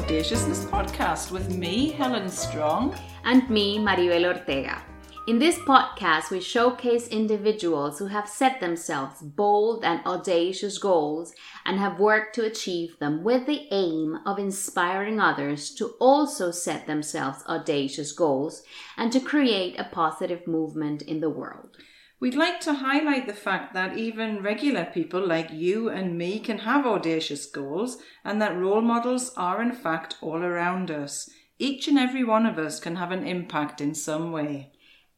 Audaciousness Podcast with me, Helen Strong. And me, Maribel Ortega. In this podcast, we showcase individuals who have set themselves bold and audacious goals and have worked to achieve them with the aim of inspiring others to also set themselves audacious goals and to create a positive movement in the world. We'd like to highlight the fact that even regular people like you and me can have audacious goals and that role models are in fact all around us. Each and every one of us can have an impact in some way.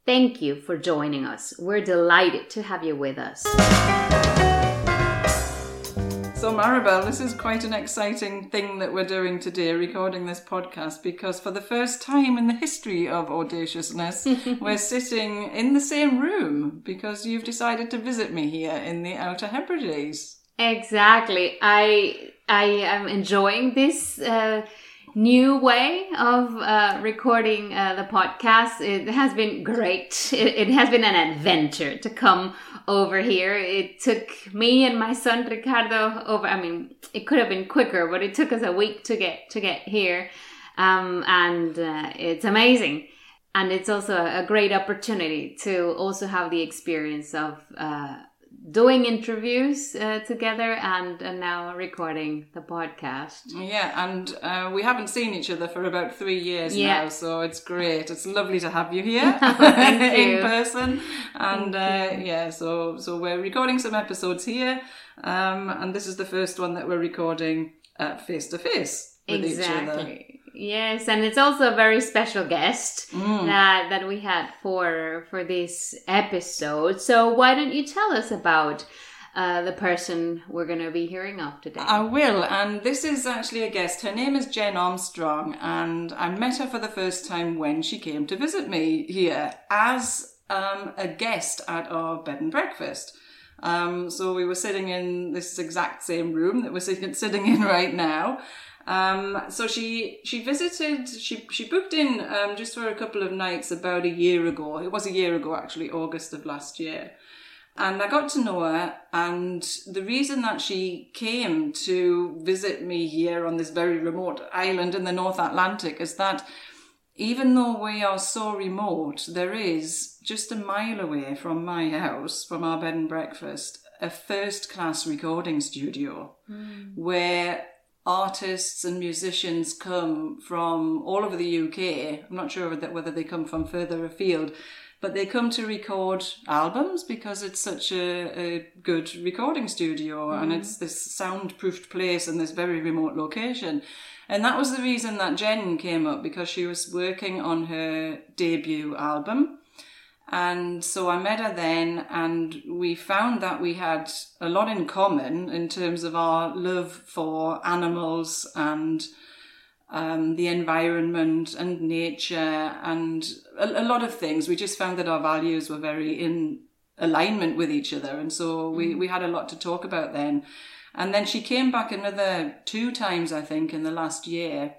Thank you for joining us. We're delighted to have you with us. So, Maribel, this is quite an exciting thing that we're doing today, recording this podcast, because for the first time in the history of audaciousness, we're sitting in the same room because you've decided to visit me here in the Outer Hebrides. Exactly. I I am enjoying this. Uh, new way of uh, recording uh, the podcast. It has been great. It, it, has been an adventure to come over here. It took me and my son Ricardo over. I mean, it could have been quicker, but it took us a week to get to get here, um, and uh, it's amazing. And it's also a great opportunity to also have the experience of uh, doing interviews uh, together and, and now recording the podcast. Yeah, and uh, we haven't seen each other for about three years yeah. now, so it's great. It's lovely to have you here in person. And uh, yeah, so so we're recording some episodes here, um, and this is the first one that we're recording face to face with exactly. each other. Yes, and it's also a very special guest mm. that that we had for for this episode. So why don't you tell us about uh, the person we're going to be hearing of today? I will, and this is actually a guest. Her name is Jen Armstrong, and I met her for the first time when she came to visit me here as um, a guest at our bed and breakfast. Um, so we were sitting in this exact same room that we're sitting, sitting in right now. Um, so she she visited she she booked in um, just for a couple of nights about a year ago. It was a year ago actually, August of last year. And I got to know her, and the reason that she came to visit me here on this very remote island in the North Atlantic is that even though we are so remote, there is just a mile away from my house, from our bed and breakfast, a first class recording studio mm. where artists and musicians come from all over the UK. I'm not sure that whether they come from further afield, but they come to record albums because it's such a, a good recording studio mm. and it's this soundproofed place in this very remote location. And that was the reason that Jen came up because she was working on her debut album and so I met her then, and we found that we had a lot in common in terms of our love for animals and um, the environment and nature and a, a, lot of things. We just found that our values were very in alignment with each other. And so we, mm. we had a lot to talk about then. And then she came back another two times, I think, in the last year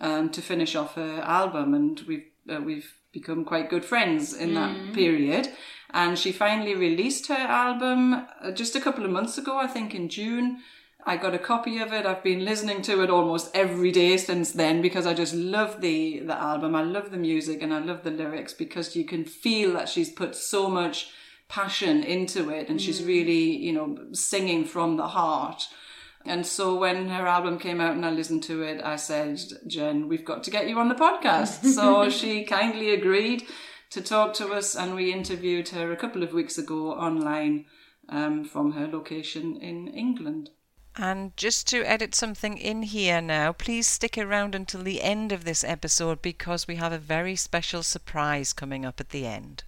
um, to finish off her album. And we've, uh, we've become quite good friends in that mm. period. And she finally released her album uh, just a couple of months ago, I think in June. I got a copy of it. I've been listening to it almost every day since then because I just love the the album. I love the music and I love the lyrics because you can feel that she's put so much passion into it and mm. she's really, you know, singing from the heart. And so when her album came out and I listened to it, I said, Jen, we've got to get you on the podcast. so she kindly agreed to talk to us and we interviewed her a couple of weeks ago online um, from her location in England. And just to edit something in here now, please stick around until the end of this episode because we have a very special surprise coming up at the end.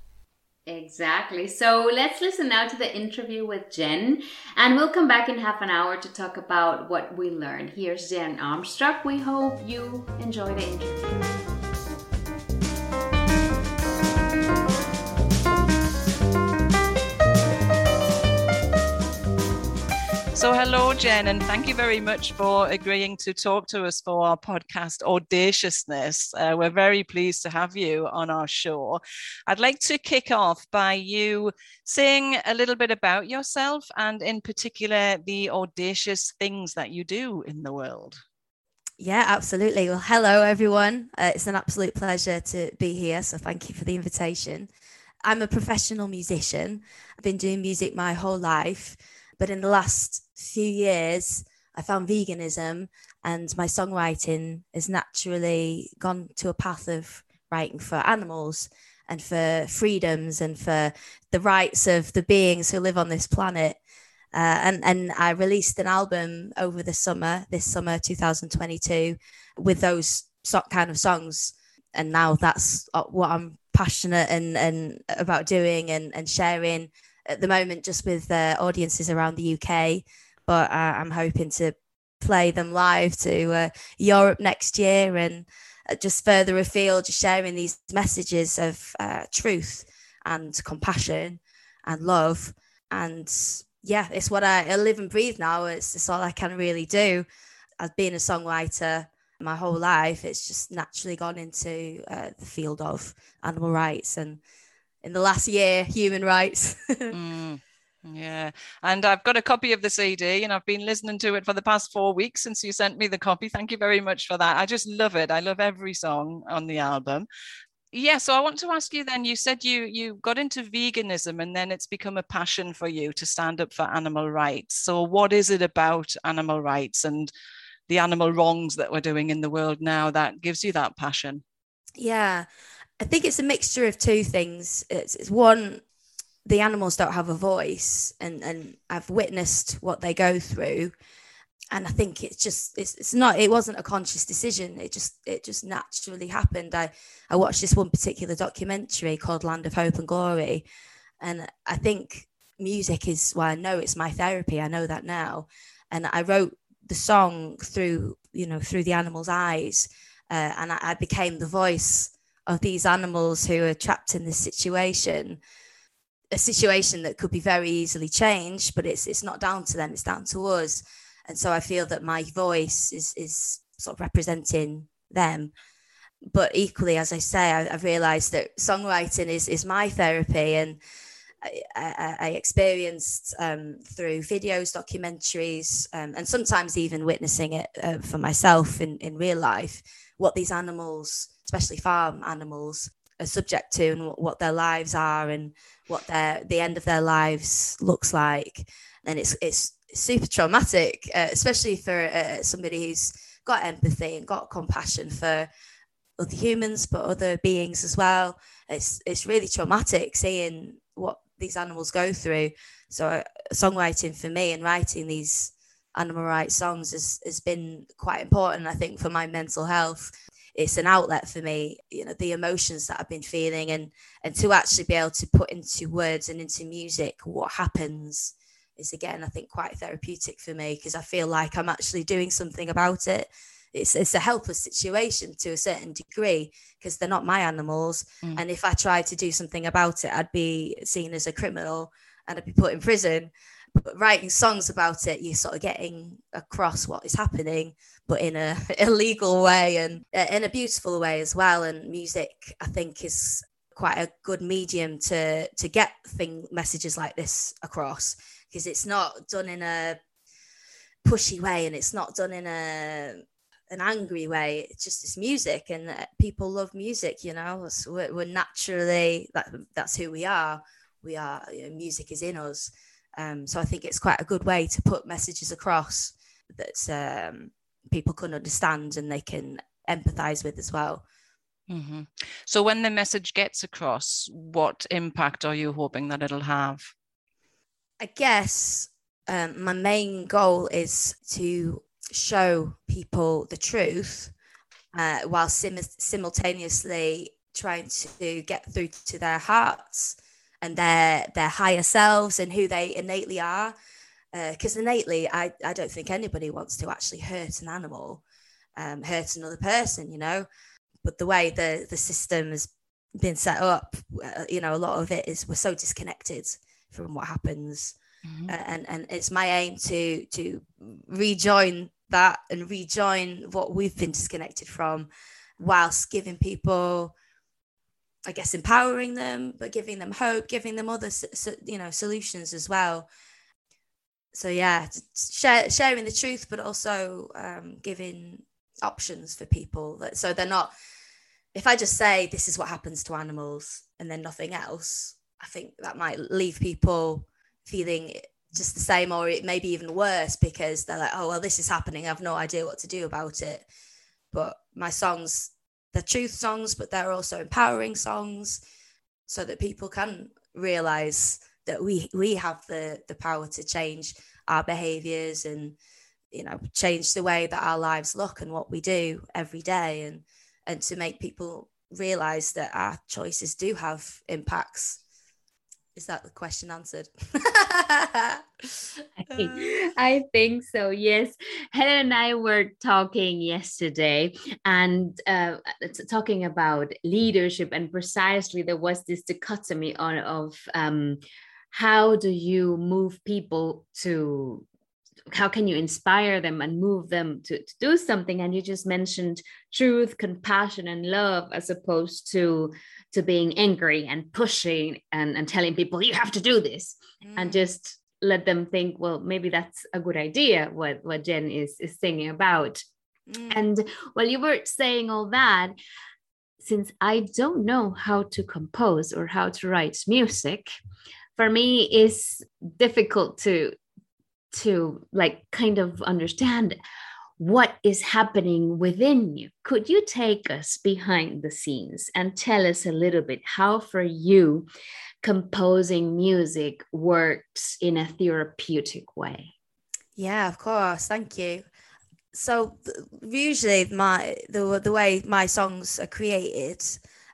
Exactly. So let's listen now to the interview with Jen, and we'll come back in half an hour to talk about what we learned. Here's Jen Armstrong. We hope you enjoy the interview. So, hello, Jen, and thank you very much for agreeing to talk to us for our podcast, Audaciousness. Uh, we're very pleased to have you on our show. I'd like to kick off by you saying a little bit about yourself and, in particular, the audacious things that you do in the world. Yeah, absolutely. Well, hello, everyone. Uh, it's an absolute pleasure to be here. So, thank you for the invitation. I'm a professional musician. I've been doing music my whole life. But in the last few years, I found veganism and my songwriting has naturally gone to a path of writing for animals and for freedoms and for the rights of the beings who live on this planet. Uh, and and I released an album over the summer, this summer 2022, with those so- kind of songs. And now that's uh, what I'm passionate and and about doing and and sharing at the moment just with uh, audiences around the UK, but uh, I'm hoping to play them live to uh, Europe next year and uh, just further afield, just sharing these messages of uh, truth and compassion and love. And yeah, it's what I, I live and breathe now. It's, it's all I can really do. I've been a songwriter my whole life. It's just naturally gone into uh, the field of animal rights and in the last year, human rights. mm, yeah. And I've got a copy of the CD and I've been listening to it for the past four weeks since you sent me the copy. Thank you very much for that. I just love it. I love every song on the album. Yeah, so I want to ask you then, you said you you got into veganism and then it's become a passion for you to stand up for animal rights. So what is it about animal rights and the animal wrongs that we're doing in the world now that gives you that passion? Yeah. I think it's a mixture of two things. It's, it's one, the animals don't have a voice, and and I've witnessed what they go through, and I think it's just it's, it's not it wasn't a conscious decision. It just it just naturally happened. I I watched this one particular documentary called Land of Hope and Glory, and I think music is well I know it's my therapy. I know that now, and I wrote the song through you know through the animal's eyes, uh, and I, I became the voice of these animals who are trapped in this situation a situation that could be very easily changed but it's it's not down to them it's down to us. And so i feel that my voice is is sort of representing them. But equally as i say I, have realized that songwriting is is my therapy and I, I, I experienced um, through videos, documentaries, um, and sometimes even witnessing it uh, for myself in, in real life, what these animals especially farm animals, are subject to and what their lives are and what their the end of their lives looks like. And it's it's super traumatic, uh, especially for uh, somebody who's got empathy and got compassion for other humans, but other beings as well. It's it's really traumatic seeing what these animals go through. So uh, songwriting for me and writing these animal rights songs has, has been quite important, I think, for my mental health it's an outlet for me you know the emotions that i've been feeling and and to actually be able to put into words and into music what happens is again i think quite therapeutic for me because i feel like i'm actually doing something about it. It's, it's a helpless situation to a certain degree because they're not my animals. Mm. and if i tried to do something about it i'd be seen as a criminal and i'd be put in prison but writing songs about it, you're sort of getting across what is happening, but in a illegal way and uh, in a beautiful way as well. And music, I think, is quite a good medium to to get thing messages like this across because it's not done in a pushy way and it's not done in a an angry way. It's just it's music and uh, people love music you know? We're, we're naturally that that's who we are. We are you know, music is in us um, so I think it's quite a good way to put messages across that um, people can understand and they can empathize with as well. Mm-hmm. So when the message gets across, what impact are you hoping that it'll have? I guess um, my main goal is to show people the truth uh, while sim- simultaneously trying to get through to their hearts and their their higher selves and who they innately are. Because uh, innately I, I don't think anybody wants to actually hurt an animal um, hurt another person you know? But the way the the system has been set up uh, you know a lot of it is we're so disconnected from what happens. Mm-hmm. and and it's my aim to to rejoin that and rejoin what we've been disconnected from whilst giving people i guess empowering them but giving them hope giving them other you know solutions as well. So yeah share, sharing the truth but also um, giving options for people that so they're not if i just say this is what happens to animals and then nothing else i think that might leave people feeling just the same or it may be even worse because they're like oh well this is happening. I've no idea what to do about it. But my songs they're truth songs but they're also empowering songs so that people can realize that we we have the the power to change our behaviors and you know change the way that our lives look and what we do every day and and to make people realize that our choices do have impacts is that the question answered? I think so, yes. Helen and I were talking yesterday and uh, talking about leadership, and precisely there was this dichotomy on of um, how do you move people to how can you inspire them and move them to, to do something and you just mentioned truth compassion and love as opposed to to being angry and pushing and, and telling people you have to do this mm. and just let them think well maybe that's a good idea what what jen is is thinking about mm. and while you were saying all that since i don't know how to compose or how to write music for me is difficult to to like kind of understand what is happening within you. Could you take us behind the scenes and tell us a little bit how, for you, composing music works in a therapeutic way? Yeah, of course. Thank you. So usually, my the the way my songs are created,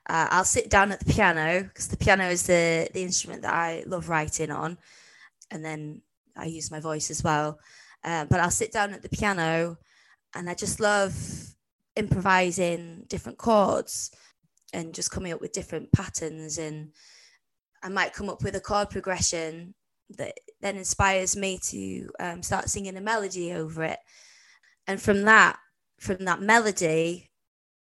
uh, I'll sit down at the piano because the piano is the the instrument that I love writing on, and then I use my voice as well. Uh, but I'll sit down at the piano and I just love improvising different chords and just coming up with different patterns. And I might come up with a chord progression that then inspires me to um, start singing a melody over it. And from that, from that melody,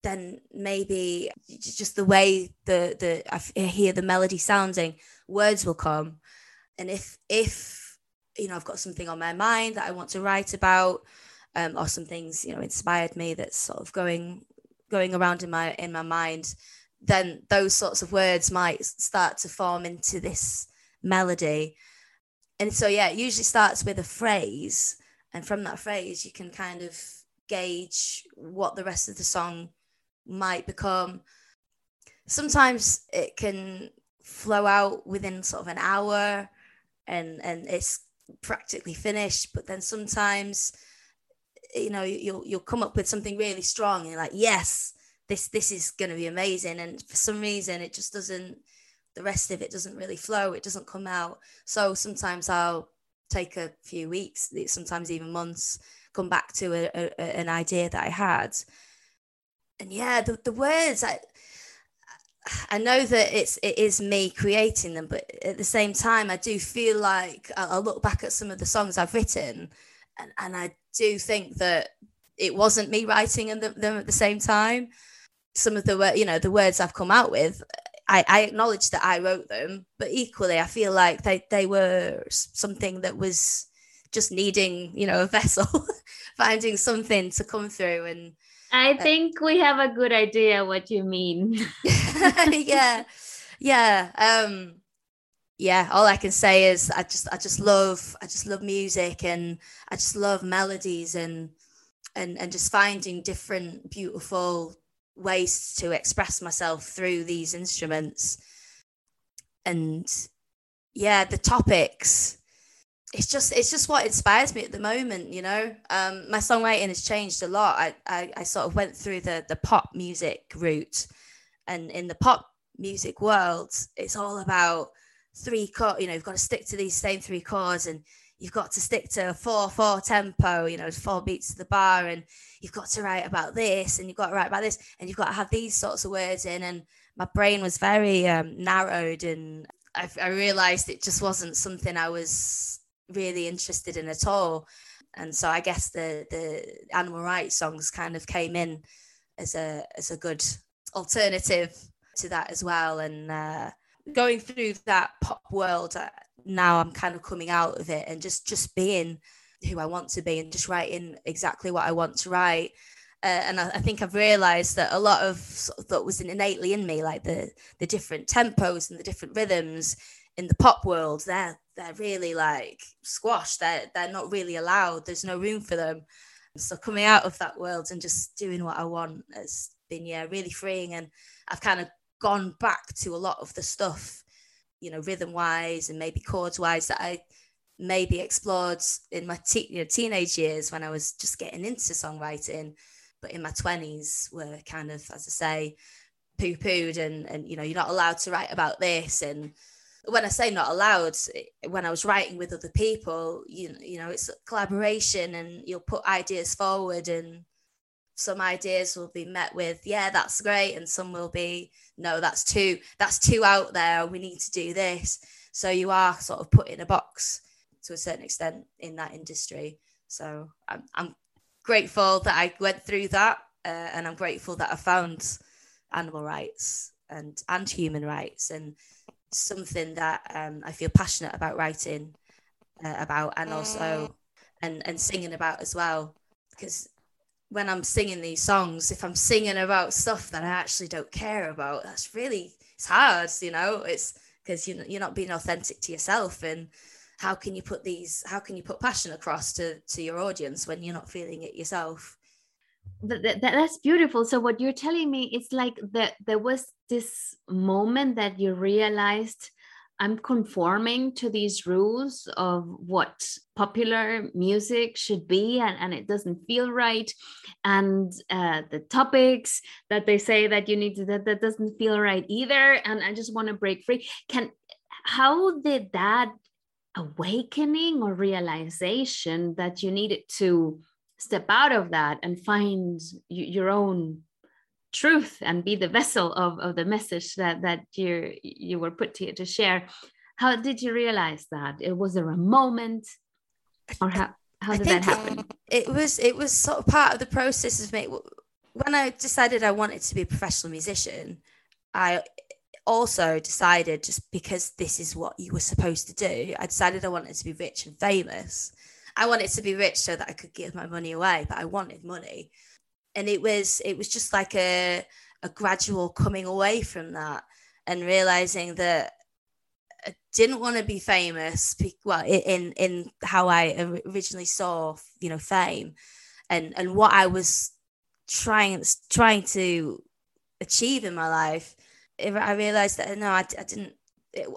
then maybe just the way the the I hear the melody sounding, words will come. And if if you know, I've got something on my mind that I want to write about, um, or some things, you know, inspired me that's sort of going going around in my in my mind, then those sorts of words might start to form into this melody. And so yeah, it usually starts with a phrase. And from that phrase you can kind of gauge what the rest of the song might become. Sometimes it can flow out within sort of an hour and and it's practically finished but then sometimes you know you'll you'll come up with something really strong and you're like yes this this is going to be amazing. And for some reason it just doesn't the rest of it doesn't really flow it doesn't come out. So sometimes i'll take a few weeks sometimes even months come back to a, a, an idea that i had. And yeah the, the words i I know that it's it is me creating them, but at the same time, I do feel like I'll look back at some of the songs I've written, and, and I do think that it wasn't me writing them at the same time. Some of the you know the words I've come out with, I, I acknowledge that I wrote them, but equally I feel like they they were something that was just needing you know a vessel, finding something to come through and I uh, think we have a good idea what you mean. yeah. Yeah. Um yeah, all I can say is I just I just love I just love music and I just love melodies and and and just finding different beautiful ways to express myself through these instruments. And yeah, the topics it's just it's just what inspires me at the moment you know? Um, my songwriting has changed a lot. I, I, I sort of went through the the pop music route and in the pop music world it's all about three chord you know you've got to stick to these same three chords and you've got to stick to a four four tempo you know four beats to the bar and you've got to write about this and you've got to write about this and you've got to have these sorts of words in and my brain was very um, narrowed and I, I realized it just wasn't something I was really interested in at all. And so I guess the the animal rights songs kind of came in as a as a good alternative to that as well. And uh, going through that pop world, uh, now I'm kind of coming out of it and just just being who I want to be and just writing exactly what I want to write. Uh, and I, I, think I've realized that a lot of, sort of that was innately in me, like the the different tempos and the different rhythms in the pop world. They're they're really like squashed. They're they're not really allowed. There's no room for them. So coming out of that world and just doing what I want has been yeah really freeing. And I've kind of gone back to a lot of the stuff, you know, rhythm wise and maybe chords wise that I maybe explored in my te- you know, teenage years when I was just getting into songwriting, but in my 20s were kind of, as I say, poo pooed and, and, you know, you're not allowed to write about this. And when I say not allowed, when I was writing with other people, you, you know, it's collaboration and you'll put ideas forward and some ideas will be met with, yeah, that's great. And some will be, no, that's too, that's too out there. We need to do this. So you are sort of put in a box to a certain extent in that industry. So I'm, I'm grateful that I went through that, uh, and I'm grateful that I found animal rights and and human rights and something that um, I feel passionate about writing uh, about and also and and singing about as well. Because when I'm singing these songs, if I'm singing about stuff that I actually don't care about, that's really it's hard, you know. It's because you you're not being authentic to yourself, and how can you put these how can you put passion across to to your audience when you're not feeling it yourself? That, that, that's beautiful. So what you're telling me it's like that there was this moment that you realized i'm conforming to these rules of what popular music should be and, and it doesn't feel right and uh, the topics that they say that you need to that, that doesn't feel right either and i just want to break free. Can how did that awakening or realization that you needed to step out of that and find your own truth and be the vessel of, of the message that that you you were put here to share. How did you realize that? It was there a moment? Or how how did that happen? it, it was it was sort of part of the process of me. When i decided i wanted to be a professional musician i also decided just because this is what you were supposed to do, I decided I wanted to be rich and famous. I wanted to be rich so that I could give my money away, but I wanted money. And it was it was just like a a gradual coming away from that and realizing that I didn't want to be famous. Well, in in how I originally saw, you know, fame, and and what I was trying trying to achieve in my life I realized that no, I, I didn't.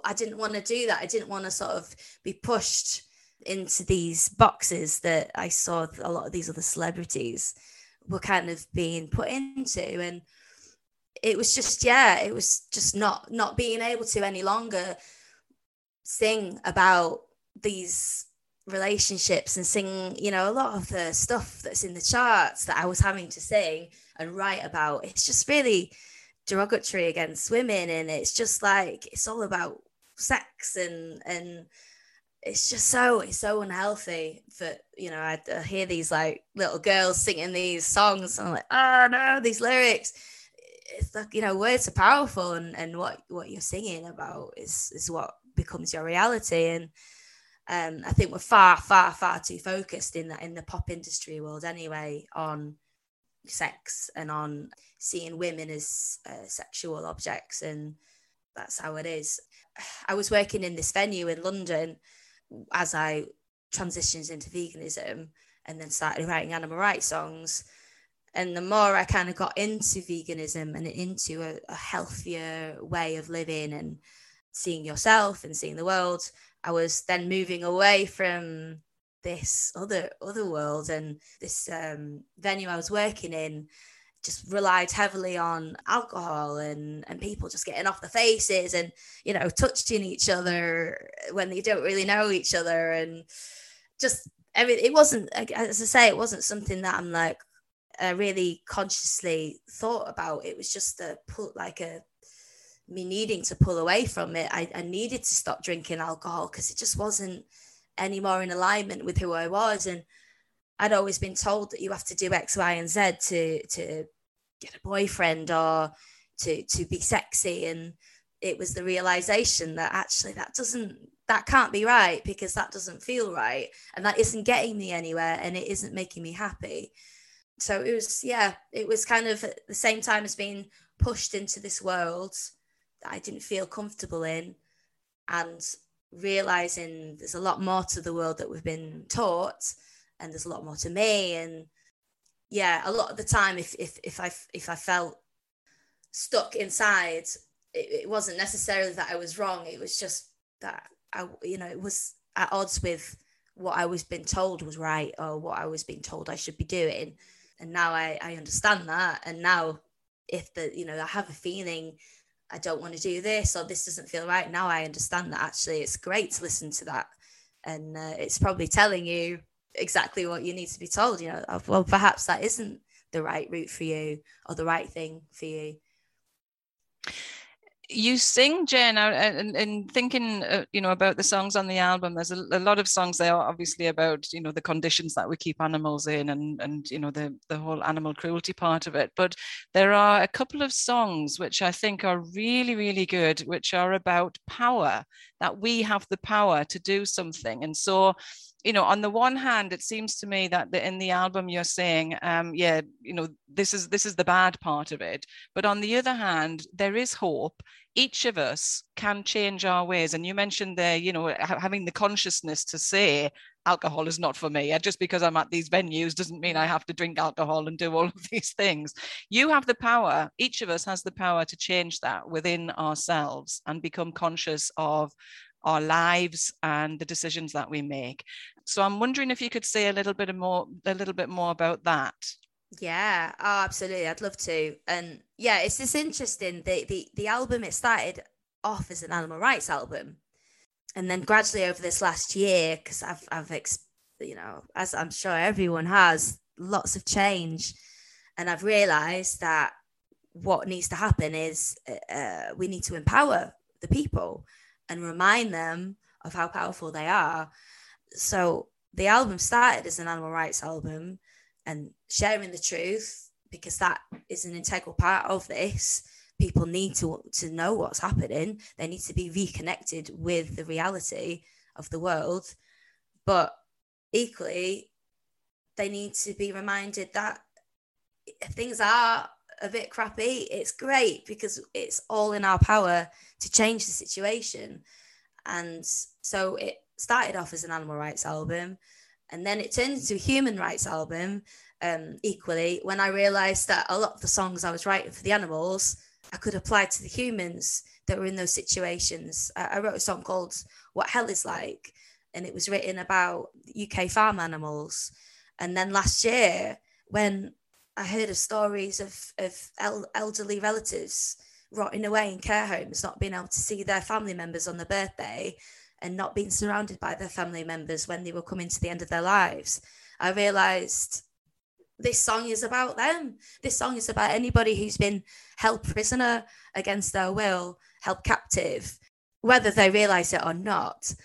I didn't want to do that. I didn't want to sort of be pushed into these boxes that I saw a lot of these other celebrities were kind of being put into, and it was just yeah, it was just not not being able to any longer sing about these relationships and sing you know a lot of the stuff that's in the charts that I was having to sing and write about. It's just really derogatory against women and it's just like it's all about sex and and it's just so it's so unhealthy that you know I, I, hear these like little girls singing these songs and I'm like oh no these lyrics. It's like you know words are powerful and and what what you're singing about is is what becomes your reality. And um I think we're far far far too focused in that in the pop industry world anyway on sex and on seeing women as uh, sexual objects. And that's how it is. I was working in this venue in london as i transitioned into veganism and then started writing animal rights songs. And the more i kind of got into veganism and into a, a healthier way of living and seeing yourself and seeing the world i was then moving away from this other other world and this um, venue I was working in just relied heavily on alcohol and and people just getting off the faces and you know touching each other when they don't really know each other. And just every it wasn't as I say it wasn't something that I'm like I really consciously thought about. It was just a pull like a me needing to pull away from it. I, I needed to stop drinking alcohol because it just wasn't any more in alignment with who I was. And I'd always been told that you have to do X, Y, and Z to to get a boyfriend or to to be sexy. And it was the realization that actually that doesn't that can't be right because that doesn't feel right. And that isn't getting me anywhere and it isn't making me happy. So it was yeah it was kind of at the same time as being pushed into this world that i didn't feel comfortable in and realizing there's a lot more to the world that we've been taught and there's a lot more to me. And yeah a lot of the time if if, if i if i felt stuck inside it, it wasn't necessarily that i was wrong it was just that i you know it was at odds with what i was being told was right or what i was being told i should be doing and now i i understand that and now if the you know i have a feeling I don't want to do this or this doesn't feel right. Now I understand that actually it's great to listen to that. And uh, it's probably telling you exactly what you need to be told. You know, well, perhaps that isn't the right route for you or the right thing for you you sing jen and, and thinking uh, you know about the songs on the album there's a, a, lot of songs there obviously about you know the conditions that we keep animals in and and you know the the whole animal cruelty part of it but there are a couple of songs which i think are really really good which are about power that we have the power to do something and so you know on the one hand it seems to me that the, in the album you're saying um yeah you know this is this is the bad part of it. But on the other hand there is hope. Each of us can change our ways. And you mentioned there you know having the consciousness to say alcohol is not for me. Just because i'm at these venues doesn't mean i have to drink alcohol and do all of these things. You have the power each of us has the power to change that within ourselves and become conscious of our lives and the decisions that we make. So I'm wondering if you could say a little bit more a little bit more about that. Yeah, oh, absolutely. I'd love to. And yeah, it's just interesting. The the the album it started off as an animal rights album, and then gradually over this last year, because I've I've ex- you know as I'm sure everyone has, lots of change, and I've realised that what needs to happen is uh, we need to empower the people and remind them of how powerful they are. So the album started as an animal rights album and sharing the truth because that is an integral part of this. People need to, to know what's happening. They need to be reconnected with the reality of the world. But equally, they need to be reminded that things are a bit crappy, it's great because it's all in our power to change the situation. And so it started off as an animal rights album and then it turned into a human rights album um, equally when I realized that a lot of the songs I was writing for the animals I could apply to the humans that were in those situations. I, I wrote a song called What Hell Is Like and it was written about UK farm animals. And then last year, when I heard of stories of, of el- elderly relatives rotting away in care homes, not being able to see their family members on their birthday and not being surrounded by their family members when they were coming to the end of their lives. I realized this song is about them. This song is about anybody who's been held prisoner against their will, held captive, whether they realize it or not.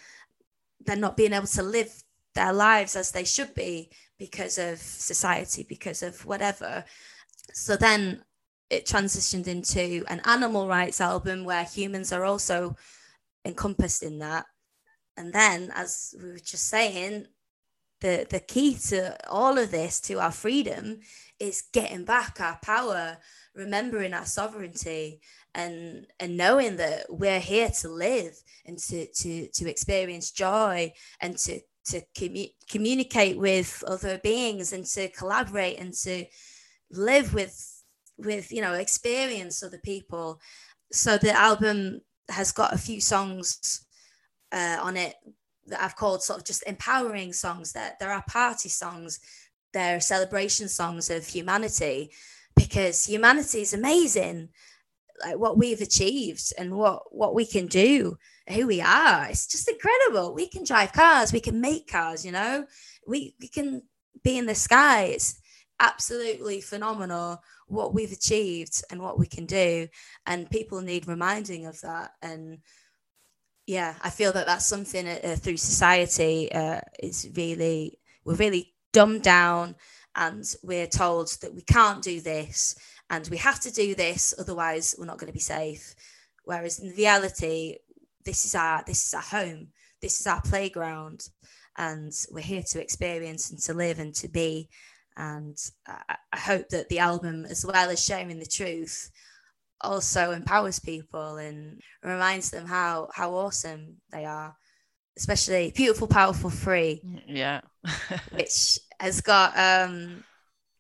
They're not being able to live their lives as they should be because of society, because of whatever. So then it transitioned into an animal rights album where humans are also encompassed in that. And then, as we were just saying, the, the key to all of this, to our freedom, is getting back our power, remembering our sovereignty, and and knowing that we're here to live and to to to experience joy and to to commu- communicate with other beings and to collaborate and to live with with you know experience other people. So the album has got a few songs uh, on it that I've called sort of just empowering songs. That there are party songs there are celebration songs of humanity because humanity is amazing like what we've achieved and what what we can do who we are. It's just incredible. We can drive cars we can make cars you know? We we can be in the sky. It's absolutely phenomenal what we've achieved and what we can do. And people need reminding of that. And yeah, I feel that that's something uh, through society uh, is really we're really dumbed down, and we're told that we can't do this, and we have to do this, otherwise we're not going to be safe. Whereas in reality, this is our this is our home, this is our playground, and we're here to experience and to live and to be. And I, I hope that the album, as well as sharing the truth, also empowers people and reminds them how how awesome they are especially beautiful powerful free yeah which has got um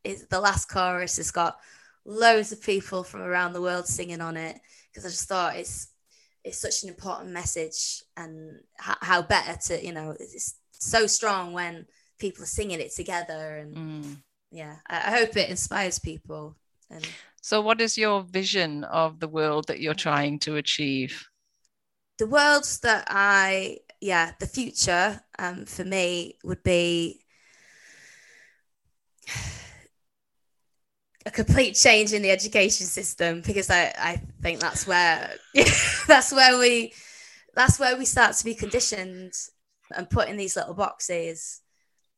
is the last chorus has got loads of people from around the world singing on it because i just thought it's it's such an important message and how, how better to you know it's so strong when people are singing it together and mm. yeah I, I hope it inspires people and so, what is your vision of the world that you're trying to achieve? The world that I, yeah, the future um, for me would be a complete change in the education system because I, I think that's where that's where we that's where we start to be conditioned and put in these little boxes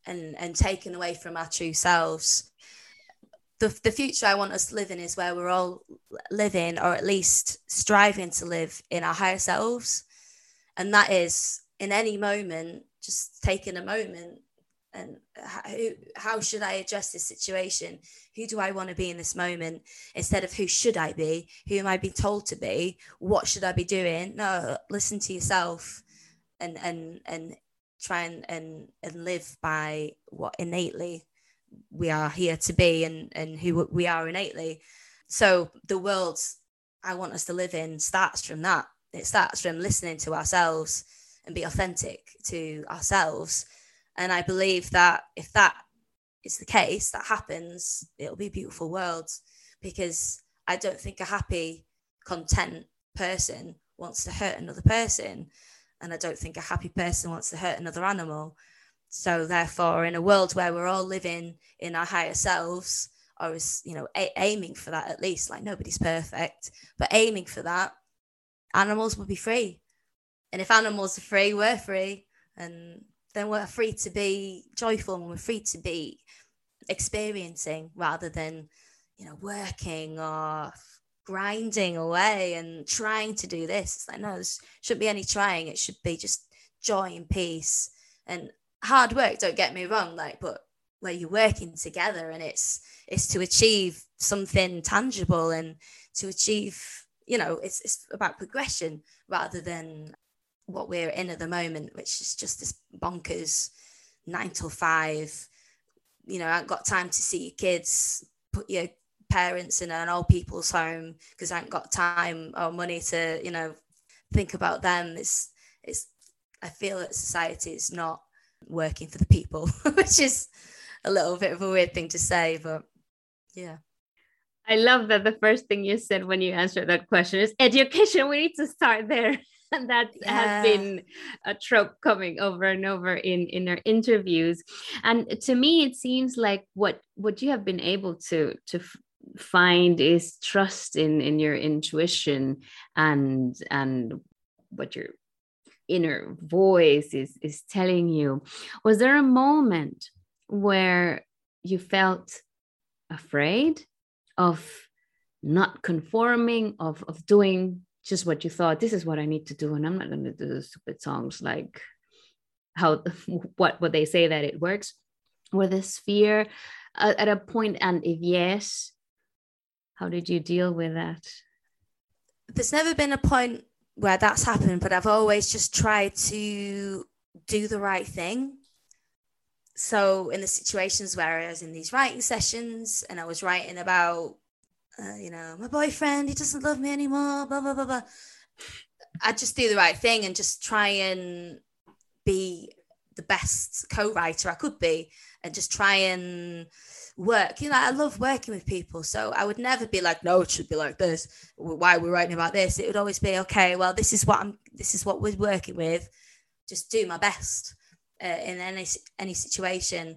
and and taken away from our true selves the, the future I want us to live in is where we're all living, or at least striving to live in our higher selves. And that is in any moment, just taking a moment and how, how should I address this situation? Who do I want to be in this moment instead of who should I be? Who am I being told to be? What should I be doing? No, listen to yourself and and and try and and, and live by what innately we are here to be and and who we are innately so the world i want us to live in starts from that it starts from listening to ourselves and be authentic to ourselves and i believe that if that is the case that happens it'll be a beautiful world. Because i don't think a happy content person wants to hurt another person. And i don't think a happy person wants to hurt another animal. So therefore, in a world where we're all living in our higher selves, or is you know a- aiming for that at least, like nobody's perfect, but aiming for that, animals will be free. And if animals are free, we're free, and then we're free to be joyful and we're free to be experiencing rather than you know working or grinding away and trying to do this. It's like no, there shouldn't be any trying. It should be just joy and peace. And hard work don't get me wrong like but where you're working together and it's it's to achieve something tangible and to achieve you know it's, it's about progression rather than what we're in at the moment which is just this bonkers nine till five you know i have got time to see your kids put your parents in an old people's home because i haven't got time or money to you know think about them it's it's i feel that society is not working for the people, which is a little bit of a weird thing to say, but yeah. I love that the first thing you said when you answered that question is education. We need to start there. That yeah. has been a trope coming over and over in, in our interviews. And to me, it seems like what what you have been able to to find is trust in in your intuition and and what you're inner voice is is telling you was there a moment where you felt afraid of not conforming of of doing just what you thought this is what i need to do and i'm not going to do the stupid songs like how what what they say that it works or this fear uh, at a point and if yes how did you deal with that there's never been a point where that's happened, but I've always just tried to do the right thing. So in the situations where I was in these writing sessions and I was writing about, uh, you know, my boyfriend, he doesn't love me anymore, blah, blah, blah, blah. I just do the right thing and just try and be the best co-writer I could be and just try and work. You know, I love working with people. So I would never be like, no, it should be like this. Why are we writing about this? It would always be, okay, well, this is what I'm, this is what we're working with. Just do my best uh, in any, any situation.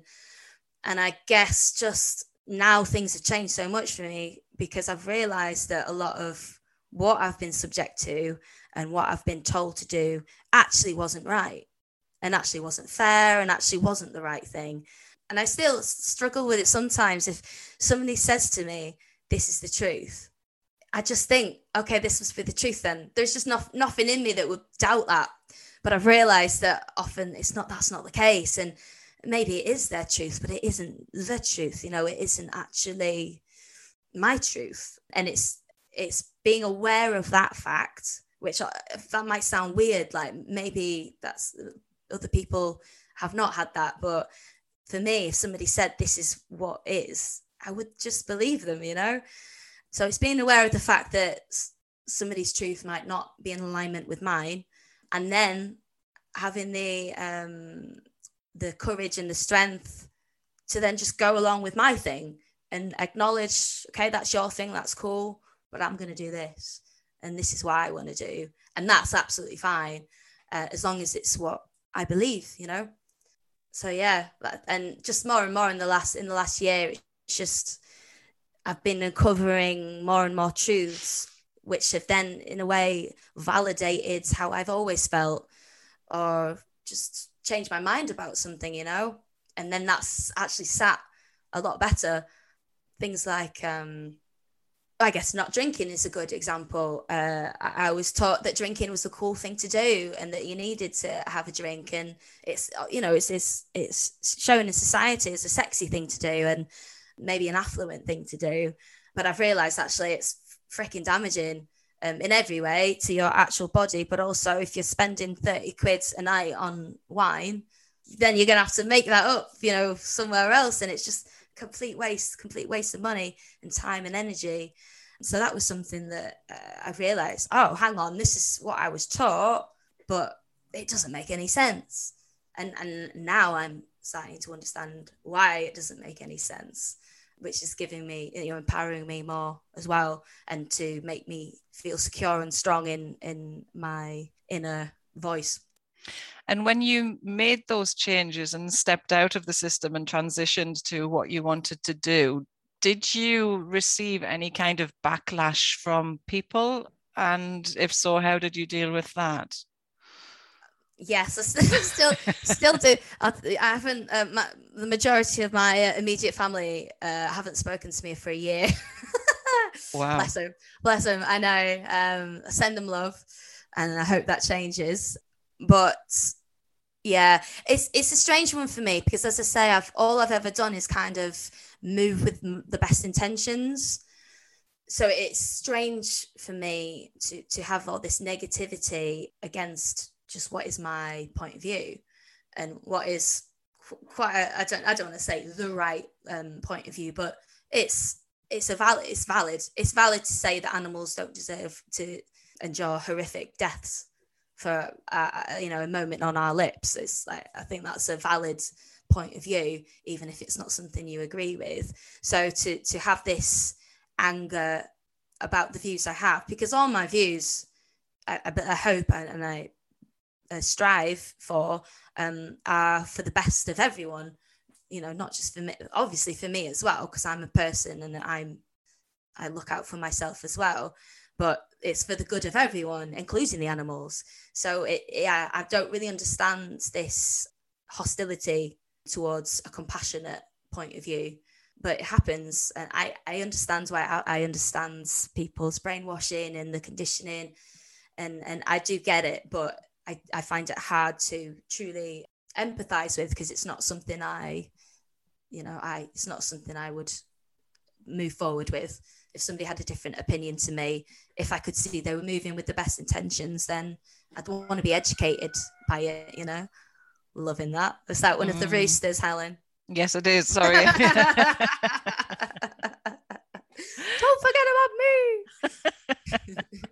And I guess just now things have changed so much for me because I've realized that a lot of what I've been subject to and what I've been told to do actually wasn't right and actually wasn't fair and actually wasn't the right thing. And I still struggle with it sometimes if somebody says to me, This is the truth. I just think, okay, this must be the truth then. There's just not, nothing in me that would doubt that. But I've realized that often it's not, that's not the case. And maybe it is their truth, but it isn't the truth. You know, it isn't actually my truth. And it's, it's being aware of that fact, which uh, that might sound weird, like maybe that's other people have not had that. But for me, if somebody said this is what is, I would just believe them, you know? So it's being aware of the fact that somebody's truth might not be in alignment with mine, and then having the um, the courage and the strength to then just go along with my thing and acknowledge, okay, that's your thing, that's cool, but I'm going to do this, and this is what I want to do, and that's absolutely fine, uh, as long as it's what I believe, you know. So yeah, and just more and more in the last in the last year, it's just I've been uncovering more and more truths, which have then, in a way, validated how I've always felt, or just changed my mind about something, you know. And then that's actually sat a lot better. Things like, um, I guess, not drinking is a good example. Uh, I, was taught that drinking was a cool thing to do, and that you needed to have a drink, and it's, you know, it's it's it's shown in society as a sexy thing to do, and maybe an affluent thing to do. But I've realized actually it's freaking damaging um, in every way to your actual body. But also, if you're spending 30 quid a night on wine, then you're going to have to make that up, you know, somewhere else. And it's just complete waste, complete waste of money and time and energy. So that was something that uh, I realized, oh, hang on, this is what I was taught, but it doesn't make any sense. And, and now I'm starting to understand why it doesn't make any sense which is giving me you know empowering me more as well and to make me feel secure and strong in in my inner voice and when you made those changes and stepped out of the system and transitioned to what you wanted to do did you receive any kind of backlash from people and if so how did you deal with that Yes, I still still do. I, haven't. Uh, my, the majority of my uh, immediate family uh, haven't spoken to me for a year. wow. Bless them. Bless them. I know. Um, I send them love, and I hope that changes. But yeah, it's it's a strange one for me because, as I say, I've all I've ever done is kind of move with the best intentions. So it's strange for me to to have all this negativity against just what is my point of view and what is quite I don't I don't want to say the right um, point of view, but it's it's a valid it's valid it's valid to say that animals don't deserve to endure horrific deaths for uh, uh, you know a moment on our lips. It's like I think that's a valid point of view, even if it's not something you agree with. So to to have this anger about the views I have, because all my views, I, I, hope and I strive for um, are for the best of everyone you know not just for me obviously for me as well because i'm a person and i'm i look out for myself as well but it's for the good of everyone including the animals so it yeah i don't really understand this hostility towards a compassionate point of view but it happens and i i understand why i, I understand people's brainwashing and the conditioning and and i do get it but I, I find it hard to truly empathize with because it's not something I, you know, I it's not something I would move forward with. If somebody had a different opinion to me, if I could see they were moving with the best intentions, then I'd want to be educated by it, you know. Loving that. Is that one mm. of the mm. roosters, Helen? Yes, it is. Sorry. Don't forget about me.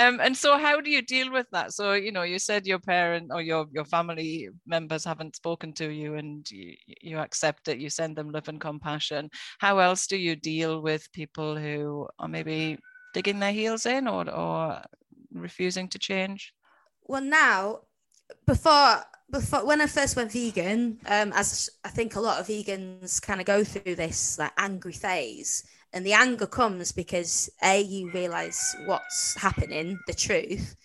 um, and so how do you deal with that? So you know you said your parent or your your family members haven't spoken to you and you, you accept it you send them love and compassion. How else do you deal with people who are maybe digging their heels in or or refusing to change? Well now before before when I first went vegan, um, as I think a lot of vegans kind of go through this like angry phase, and the anger comes because a you realize what's happening the truth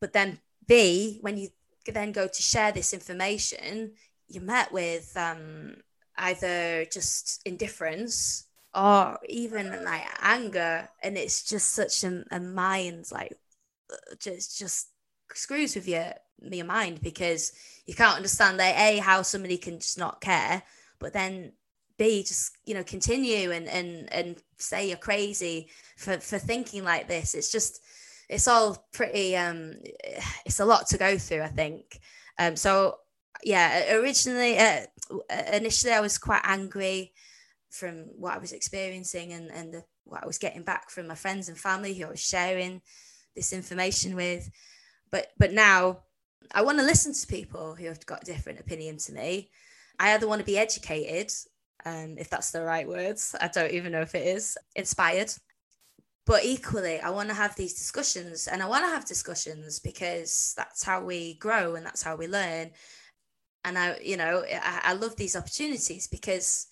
but then B, when you then go to share this information, you're met with um, either just indifference or even like anger, and it's just such a, a mind like uh, just just screws with your your mind because you can't understand that a how somebody can just not care, but then b just you know continue and and and say you're crazy for for thinking like this. It's just it's all pretty um it's a lot to go through i think. Um so yeah originally uh, initially i was quite angry from what i was experiencing and and the, what i was getting back from my friends and family who i was sharing this information with. But but now i want to listen to people who have got different opinion to me. I either want to be educated um, if that's the right words. I don't even know if it is. Inspired. But equally i want to have these discussions and i want to have discussions because that's how we grow and that's how we learn. And i you know I, I, love these opportunities because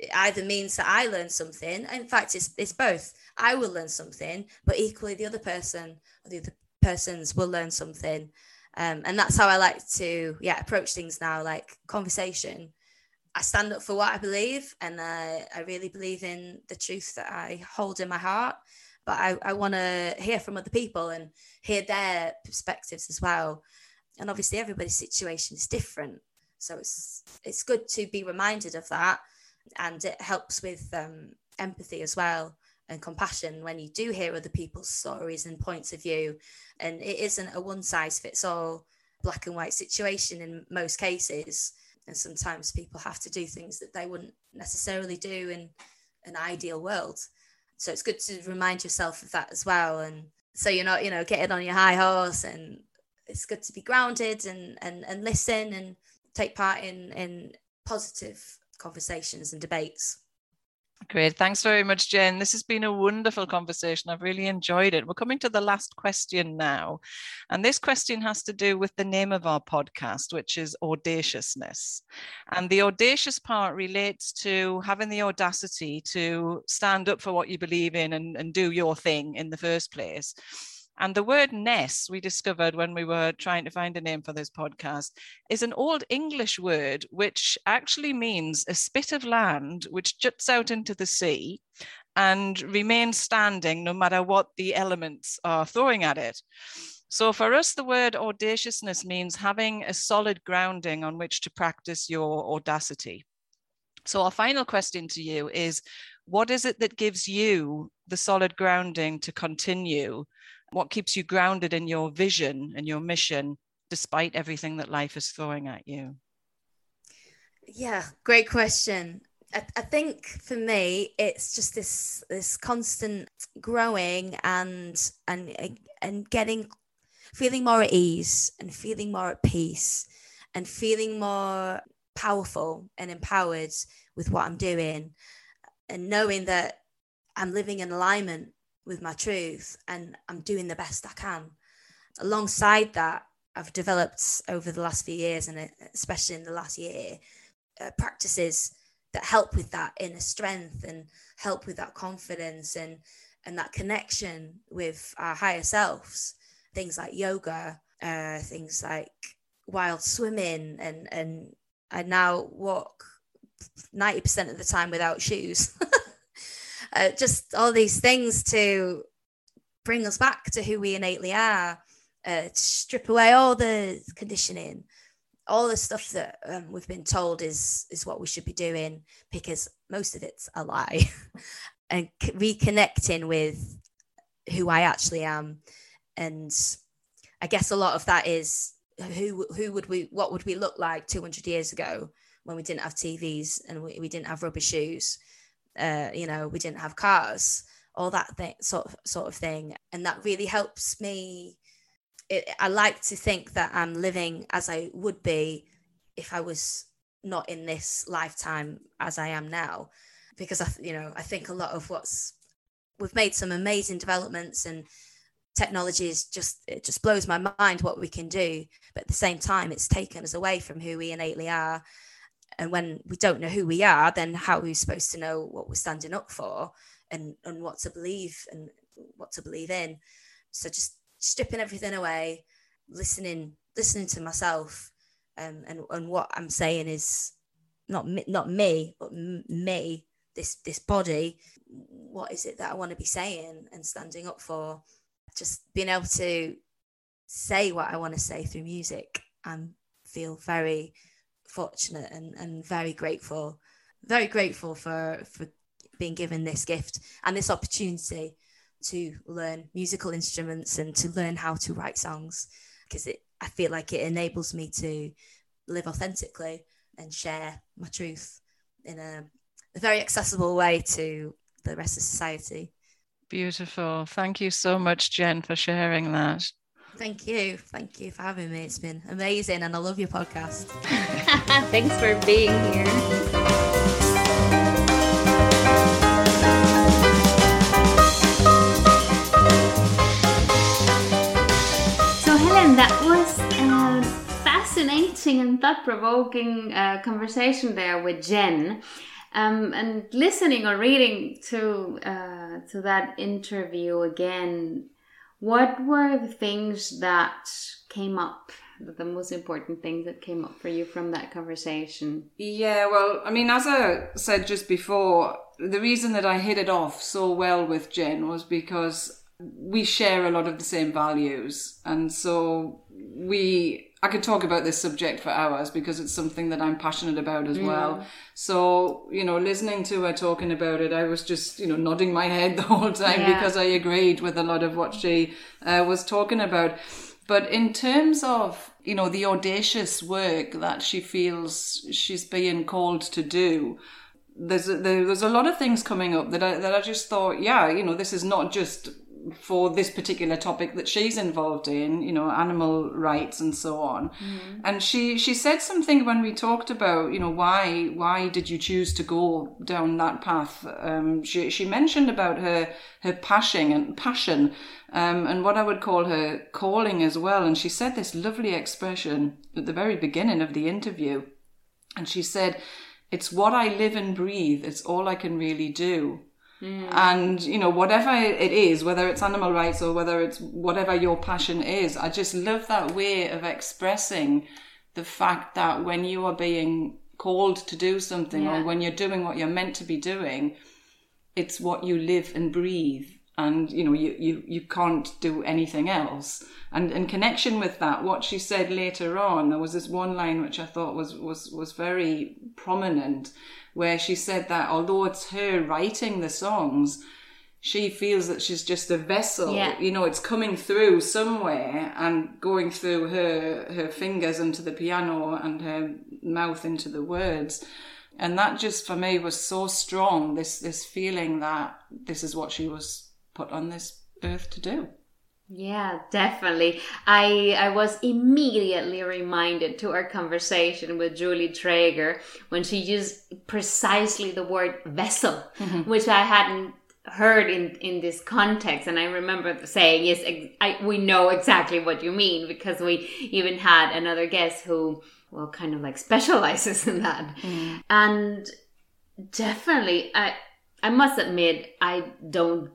it either means that i learn something in fact it's, it's both. I will learn something but equally the other person or the other persons will learn something. Um, and that's how i like to yeah approach things now like conversation I stand up for what I believe, and uh, I really believe in the truth that I hold in my heart but I, I want to hear from other people and hear their perspectives as well. And obviously, everybody's situation is different, so it's it's good to be reminded of that, and it helps with um, empathy as well and compassion when you do hear other people's stories and points of view. And it isn't a one size fits all black and white situation in most cases. And sometimes people have to do things that they wouldn't necessarily do in an ideal world. So it's good to remind yourself of that as well. And so you're not you know getting on your high horse and it's good to be grounded and and, and listen and take part in in positive conversations and debates Great. Thanks very much, Jen. This has been a wonderful conversation. I've really enjoyed it. We're coming to the last question now. And this question has to do with the name of our podcast, which is audaciousness. And the audacious part relates to having the audacity to stand up for what you believe in and, and do your thing in the first place. And the word ness, we discovered when we were trying to find a name for this podcast, is an Old English word which actually means a spit of land which juts out into the sea and remains standing no matter what the elements are throwing at it. So for us, the word audaciousness means having a solid grounding on which to practice your audacity. So our final question to you is, what is it that gives you the solid grounding to continue what keeps you grounded in your vision and your mission despite everything that life is throwing at you? Yeah, great question. I, I think for me, it's just this this constant growing and and and getting feeling more at ease and feeling more at peace and feeling more powerful and empowered with what I'm doing and knowing that I'm living in alignment with my truth and I'm doing the best I can. Alongside that, I've developed over the last few years and especially in the last year uh, practices that help with that inner strength and help with that confidence and and that connection with our higher selves things like yoga uh, things like wild swimming and and I now walk 90% of the time without shoes uh, just all these things to bring us back to who we innately are, uh, strip away all the conditioning, all the stuff that um, we've been told is is what we should be doing because most of it's a lie, and c- reconnecting with who I actually am, and I guess a lot of that is who who would we what would we look like 200 years ago when we didn't have TVs and we, we didn't have rubber shoes uh, you know, we didn't have cars, all that thing, sort of sort of thing, and that really helps me. It, I like to think that I'm living as I would be if I was not in this lifetime as I am now, because I, you know, I think a lot of what's we've made some amazing developments and technology is just it just blows my mind what we can do but at the same time it's taken us away from who we innately are and when we don't know who we are then how are we supposed to know what we're standing up for and and what to believe and what to believe in? So just stripping everything away listening listening to myself um, and and what I'm saying is not me, not me but me this this body what is it that I want to be saying and standing up for? Just being able to say what I want to say through music and feel very fortunate and, and very grateful very grateful for for being given this gift and this opportunity to learn musical instruments and to learn how to write songs because it I feel like it enables me to live authentically and share my truth in a, a very accessible way to the rest of society. Beautiful. Thank you so much, Jen, for sharing that. Thank you. Thank you for having me. It's been amazing and I love your podcast. Thanks for being here. So, Helen, that was a fascinating and thought provoking uh, conversation there with Jen. Um, and listening or reading to uh, to that interview again, what were the things that came up? The most important things that came up for you from that conversation? Yeah, well, I mean, as I said just before, the reason that I hit it off so well with Jen was because we share a lot of the same values. And so we, I could talk about this subject for hours because it's something that I'm passionate about as well. So, you know, listening to her talking about it, I was just, you know, nodding my head the whole time Yeah. because I agreed with a lot of what she uh, was talking about. But in terms of, you know, the audacious work that she feels she's being called to do, there's a, there's a lot of things coming up that I, that I just thought, yeah, you know, this is not just for this particular topic that she's involved in, you know, animal rights and so on. And she she said something when we talked about, you know, why why did you choose to go down that path? Um, she she mentioned about her her passion and passion, um, and what I would call her calling as well. And she said this lovely expression at the very beginning of the interview, and she said, "It's what I live and breathe. It's all I can really do." Mm. And you know, whatever it is, whether it's animal rights or whether it's whatever your passion is, I just love that way of expressing the fact that when you are being called to do something Yeah. or when you're doing what you're meant to be doing, it's what you live and breathe. And you know you, you you can't do anything else. And in connection with that what she said later on there was this one line which i thought was was was very prominent where she said that although it's her writing the songs she feels that she's just a vessel. Yeah. you know it's coming through somewhere and going through her her fingers into the piano and her mouth into the words. And that just for me was so strong this this feeling that this is what she was put on this earth to do Yeah, definitely. I I was immediately reminded to our conversation with Julie Traeger when she used precisely the word vessel, mm-hmm. which I hadn't heard in in this context. And i remember saying yes ex- I, we know exactly what you mean because we even had another guest who well kind of like specializes in that. Mm-hmm. And definitely i i must admit i don't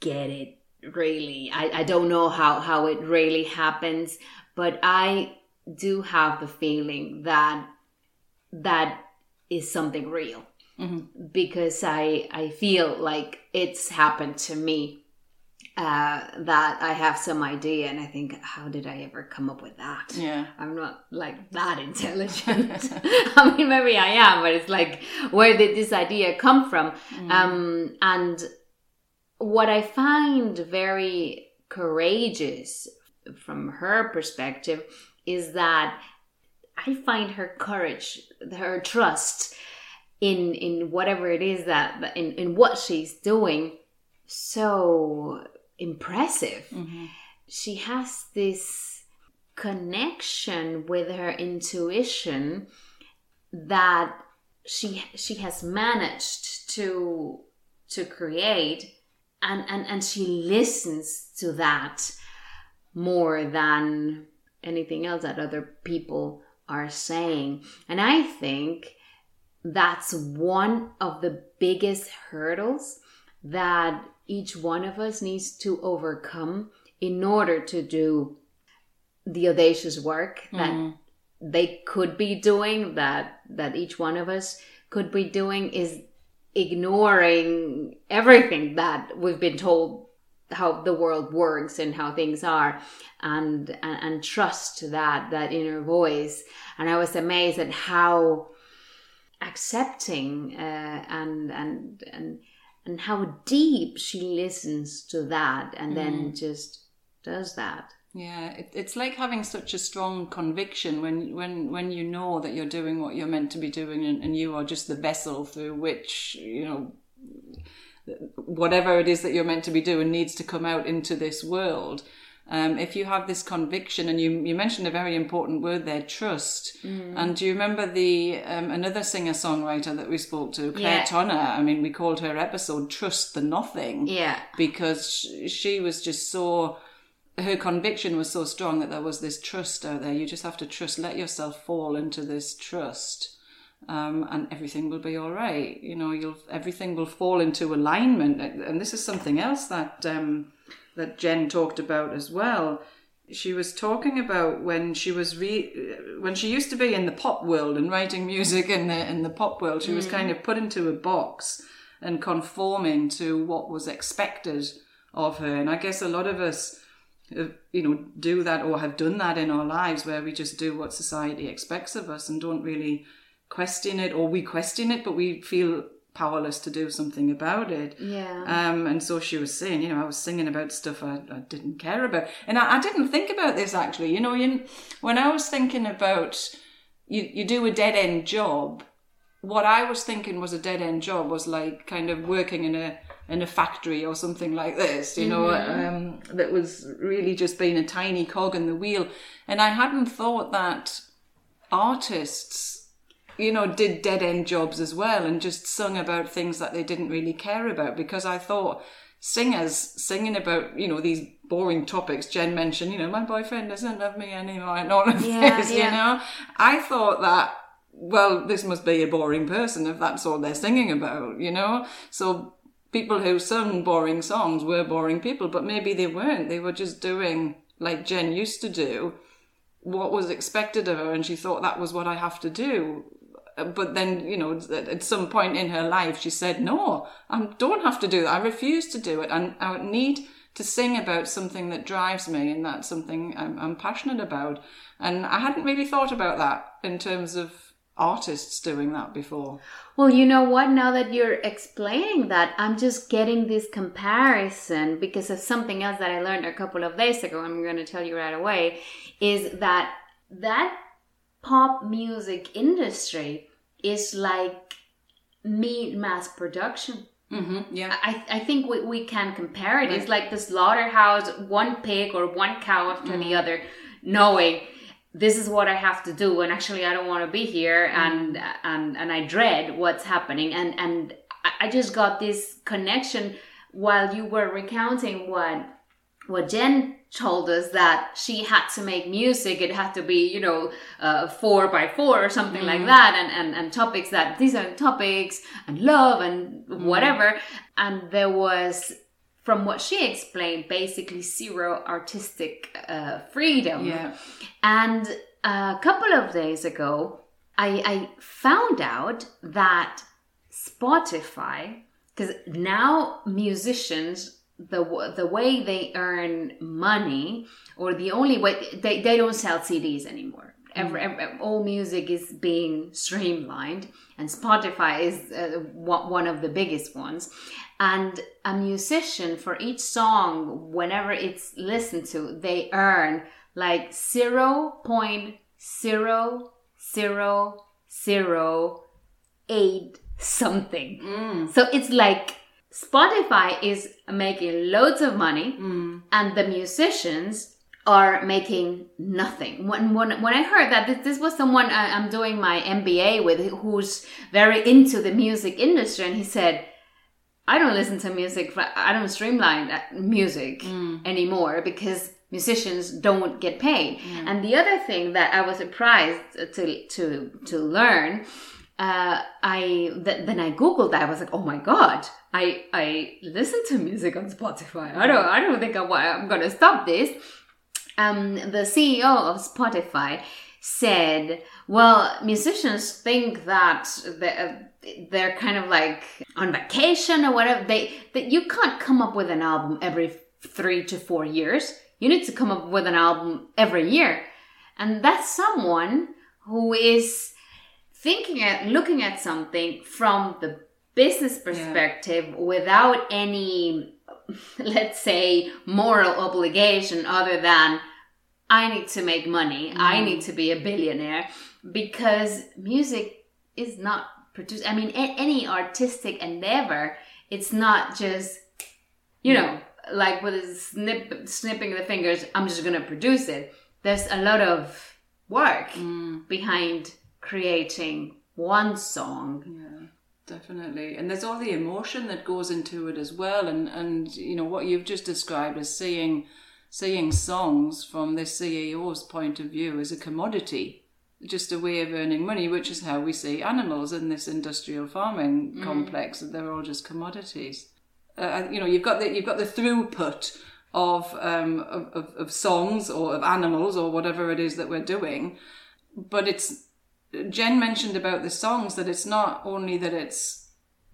get it really i, I don't know how how it really happens but i do have the feeling that that is something real because i i feel like it's happened to me uh, that I have some idea and I think, how did I ever come up with that? Yeah. I'm not like that intelligent. I mean, maybe I am, but it's like, where did this idea come from? Um, and what I find very courageous from her perspective is that I find her courage, her trust in in whatever it is that in in what she's doing so impressive. Mm-hmm. She has this connection with her intuition that she she has managed to to create and and and she listens to that more than anything else that other people are saying and i think that's one of the biggest hurdles that each one of us needs to overcome in order to do the audacious work that Mm. they could be doing that that each one of us could be doing is ignoring everything that we've been told how the world works and how things are and and, and trust that that inner voice. And i was amazed at how accepting uh, and and and and how deep she listens to that and then just does that Yeah, it, it's like having such a strong conviction when when when you know that you're doing what you're meant to be doing, and, and you are just the vessel through which you know whatever it is that you're meant to be doing needs to come out into this world. Um, if you have this conviction, and you you mentioned a very important word there, trust. And do you remember the um, another singer songwriter that we spoke to, Claire Yeah. Tonner? I mean, we called her episode "Trust the Nothing." yeah because sh- she was just so her conviction was so strong that there was this trust out there. You just have to trust let yourself fall into this trust um, and everything will be all right. You know you'll everything will fall into alignment. And this is something else that um, that jen talked about as well. She was talking about when she was re- when she used to be in the pop world and writing music in the in the pop world she was kind of put into a box and conforming to what was expected of her. And i guess a lot of us you know do that or have done that in our lives where we just do what society expects of us and don't really question it or we question it but we feel powerless to do something about it yeah um, and so she was saying, you know, I was singing about stuff I, I didn't care about. And I, I didn't think about this actually. You know, you, when I was thinking about you, you do a dead end job, what I was thinking was a dead end job was like kind of working in a in a factory or something like this, you know, um, that was really just being a tiny cog in the wheel. And I hadn't thought that artists you know, did dead end jobs as well and just sung about things that they didn't really care about because I thought singers singing about, you know, these boring topics. Jen mentioned, you know, my boyfriend doesn't love me anymore and all of Yeah, this, yeah. you know. I thought that, well, this must be a boring person if that's all they're singing about, you know. So people who sung boring songs were boring people, but maybe they weren't. They were just doing like Jen used to do what was expected of her and she thought that was what I have to do. But then, you know, at at some point in her life, she said, No, I don't have to do that. I refuse to do it. And I need to sing about something that drives me and that's something I'm, I'm passionate about. And I hadn't really thought about that in terms of artists doing that before. Well, you know what? Now that you're explaining that, I'm just getting this comparison because of something else that I learned a couple of days ago. I'm going to tell you right away is that that pop music industry is like meat mass production. Mm-hmm, yeah. I, I think we, we can compare it. It's like the slaughterhouse, one pig or one cow after the other, knowing this is what I have to do, and actually I don't want to be here, mm. and and and I dread what's happening, and and I- just got this connection while you were recounting what what Jen told us that she had to make music. It had to be, you know, uh, four by four or something like mm. that, and, and and topics that these are topics and love and mm. whatever. And there was, from what she explained, basically zero artistic uh, freedom. Yeah. And a couple of days ago, I, I found out that Spotify, because now musicians, the the way they earn money, or the only way they, they don't sell CDs anymore. Every, every, all music is being streamlined, and Spotify is uh, one one of the biggest ones. And a musician for each song, whenever it's listened to, they earn like zero point zero zero zero eight something. Mm. So it's like Spotify is making loads of money, mm. and the musicians are making nothing. When when, when I heard that this, this was someone I, I'm doing my MBA with, who's very into the music industry, and he said. I don't listen to music. I don't streamline that music anymore because musicians don't get paid. And the other thing that I was surprised to to to learn, uh, I th- then I googled that. I was like, oh my god, I I listen to music on Spotify. I don't I don't think I, wa- I'm gonna stop this. um, the CEO of Spotify said, "Well, musicians think that they're, they're kind of like on vacation or whatever. They that you can't come up with an album every three to four years. You need to come up with an album every year, and that's someone who is thinking at looking at something from the business perspective yeah. without any." let's say moral obligation other than I need to make money. Mm. I need to be a billionaire because music is not produced. I mean, a- any artistic endeavor, it's not just, you know, like with a snip, snipping the fingers, I'm just going to produce it. There's a lot of work mm. behind creating one song. Yeah definitely and there's all the emotion that goes into it as well and and you know what you've just described as seeing seeing songs from the CEO's point of view as a commodity, just a way of earning money, which is how we see animals in this industrial farming mm. complex. That they're all just commodities. Uh, you know, you've got the you've got the throughput of, um, of, of songs or of animals or whatever it is that we're doing, but it's Jen mentioned about the songs that it's not only that it's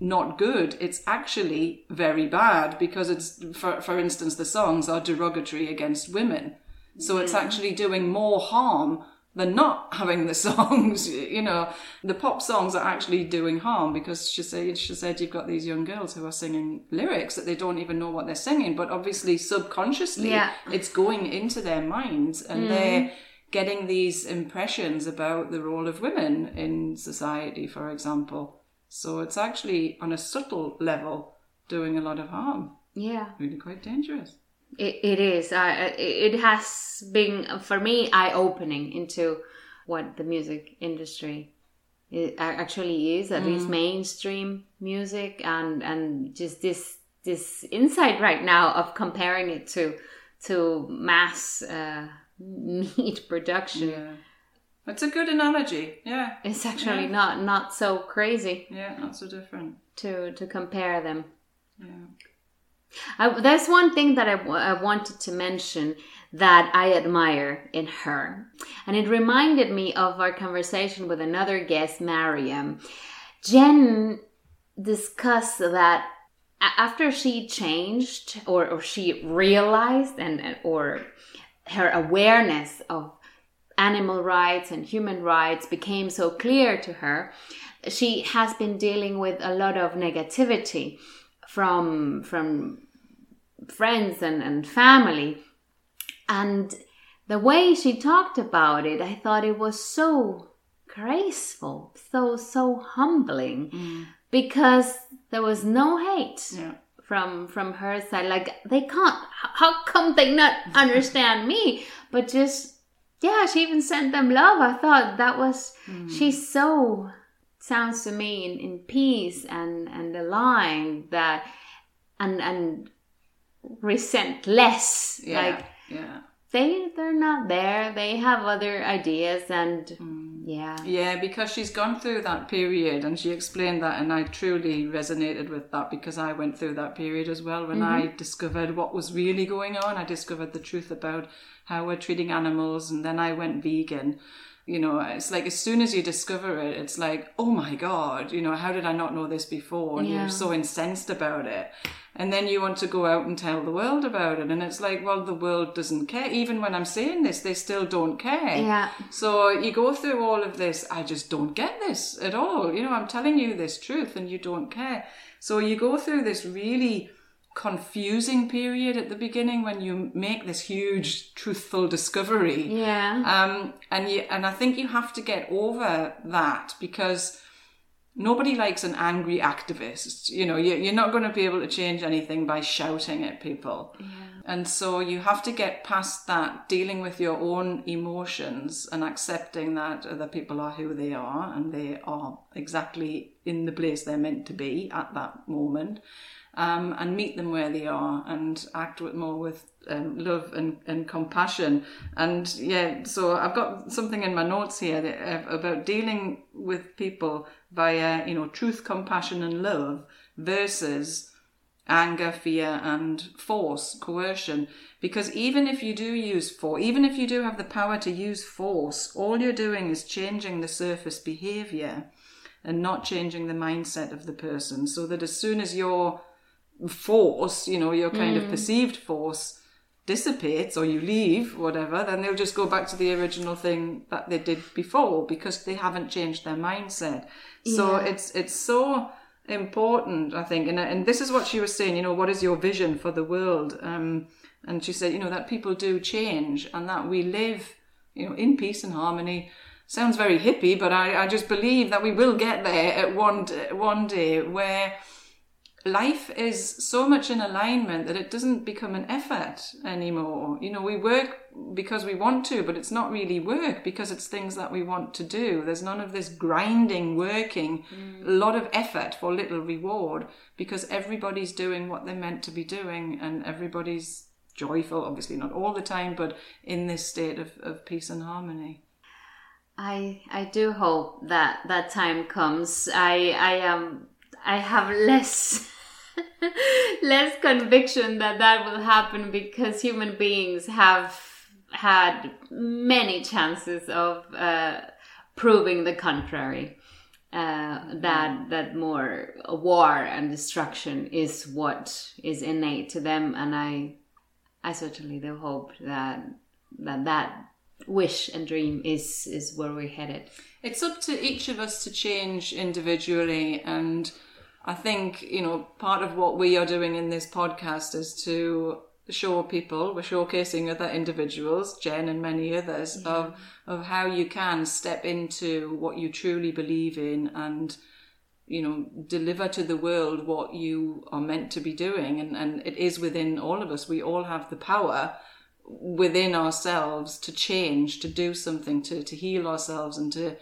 not good it's actually very bad because it's for, for instance the songs are derogatory against women so it's actually doing more harm than not having the songs you know the pop songs are actually doing harm because she said she said you've got these young girls who are singing lyrics that they don't even know what they're singing but obviously subconsciously yeah. it's going into their minds and mm. they're getting these impressions about the role of women in society for example so it's actually on a subtle level doing a lot of harm. Yeah. Really quite dangerous. It, it is. Uh, it has been, for me, eye opening into what the music industry actually is, at mm. least mainstream music, and, and just this this insight right now of comparing it to to mass uh, meat production. Yeah it's a good analogy. Yeah. It's actually yeah. not not so crazy. Yeah, not so different. To to compare them. Yeah. I, there's one thing that I, wanted to mention that I admire in her. And it reminded me of our conversation with another guest, Mariam. Jen discussed that after she changed or, or she realized and or her awareness of animal rights and human rights became so clear to her, she has been dealing with a lot of negativity from from friends and, and family. And the way she talked about it, I thought it was so graceful, so so humbling. Mm. Because there was no hate. Yeah from from her side like they can't how come they not understand me but just yeah, she even sent them love. I thought that was mm. she's so sounds to me in, in peace and and aligned that and and resent less. Yeah, like yeah. They they're not there. They have other ideas and mm. yeah. Yeah, because she's gone through that period and she explained that and I truly resonated with that because I went through that period as well when mm-hmm. I discovered what was really going on. I discovered the truth about how we're treating animals, and then I went vegan. You know, it's like as soon as you discover it, it's like, oh my God, you know, how did I not know this before? And yeah. you're so incensed about it. And then you want to go out and tell the world about it. And it's like, well, the world doesn't care. Even when I'm saying this, they still don't care. Yeah. So you go through all of this, I just don't get this at all. You know, I'm telling you this truth and you don't care. So you go through this really confusing period at the beginning when you make this huge truthful discovery. Yeah. Um, and you, and I think you have to get over that because nobody likes an angry activist. You know, you, you're not going to be able to change anything by shouting at people. Yeah. And so you have to get past that, dealing with your own emotions and accepting that other people are who they are and they are exactly in the place they're meant to be at that moment um, and meet them where they are and act with more with um, love and, and compassion. And yeah, so I've got something in my notes here that, uh, about dealing with people via, you know, truth, compassion, and love versus anger, fear, and force, coercion. Because even if you do use force, even if you do have the power to use force, all you're doing is changing the surface behavior and not changing the mindset of the person. So that as soon as your force, you know, your kind of perceived force dissipates or you leave, whatever, then they'll just go back to the original thing that they did before because they haven't changed their mindset. So Yeah. it's it's so important, I think, and and this is what she was saying. You know, what is your vision for the world? Um, and she said, you know, that people do change and that we live, you know, in peace and harmony. Sounds very hippie, but I, I just believe that we will get there at one one day where life is so much in alignment that it doesn't become an effort anymore. You know, we work because we want to, but it's not really work because it's things that we want to do. There's none of this grinding, working, a lot of effort for little reward because everybody's doing what they're meant to be doing and everybody's joyful, obviously not all the time, but in this state of, of peace and harmony. I I do hope that that time comes. I I um I have less less conviction that that will happen because human beings have had many chances of uh, proving the contrary. Uh, that that more war and destruction is what is innate to them, and I I certainly do hope that that that wish and dream is is where we're headed. It's up to each of us to change individually. And I think, you know, part of what we are doing in this podcast is to show people, we're showcasing other individuals, Jen and many others, of, of how you can step into what you truly believe in and, you know, deliver to the world what you are meant to be doing. And, and it is within all of us. We all have the power within ourselves to change, to do something, to, to heal ourselves, and to,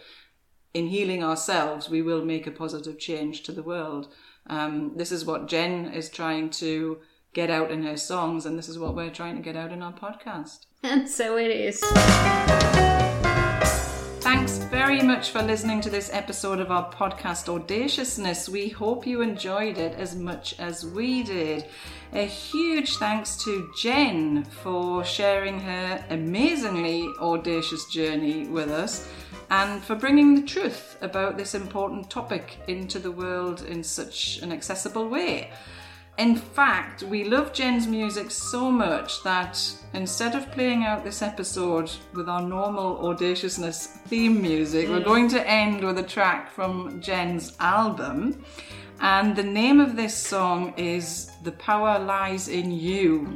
in healing ourselves, we will make a positive change to the world. Um, this is what Jen is trying to get out in her songs, and this is what we're trying to get out in our podcast. And so it is. Thanks very much for listening to this episode of our podcast Audaciousness. We hope you enjoyed it as much as we did. A huge thanks to Jen for sharing her amazingly audacious journey with us and for bringing the truth about this important topic into the world in such an accessible way. In fact, we love Jen's music so much that instead of playing out this episode with our normal audaciousness theme music, we're mm. going to end with a track from Jen's album. And the name of this song is The Power Lies in You.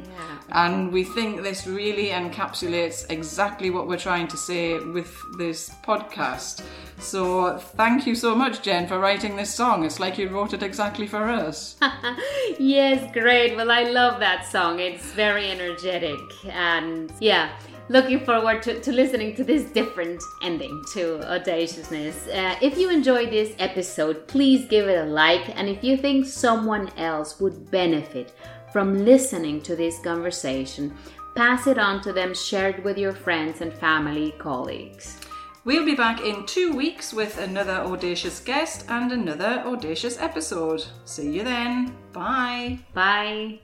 And we think this really encapsulates exactly what we're trying to say with this podcast. So thank you so much, Jen, for writing this song. It's like you wrote it exactly for us. yes, great. Well, I love that song. It's very energetic. And yeah, looking forward to, to listening to this different ending to Audaciousness. Uh, if you enjoyed this episode, please give it a like. And if you think someone else would benefit from listening to this conversation, pass it on to them, share it with your friends and family colleagues. We'll be back in two weeks with another audacious guest and another audacious episode. See you then. Bye. Bye.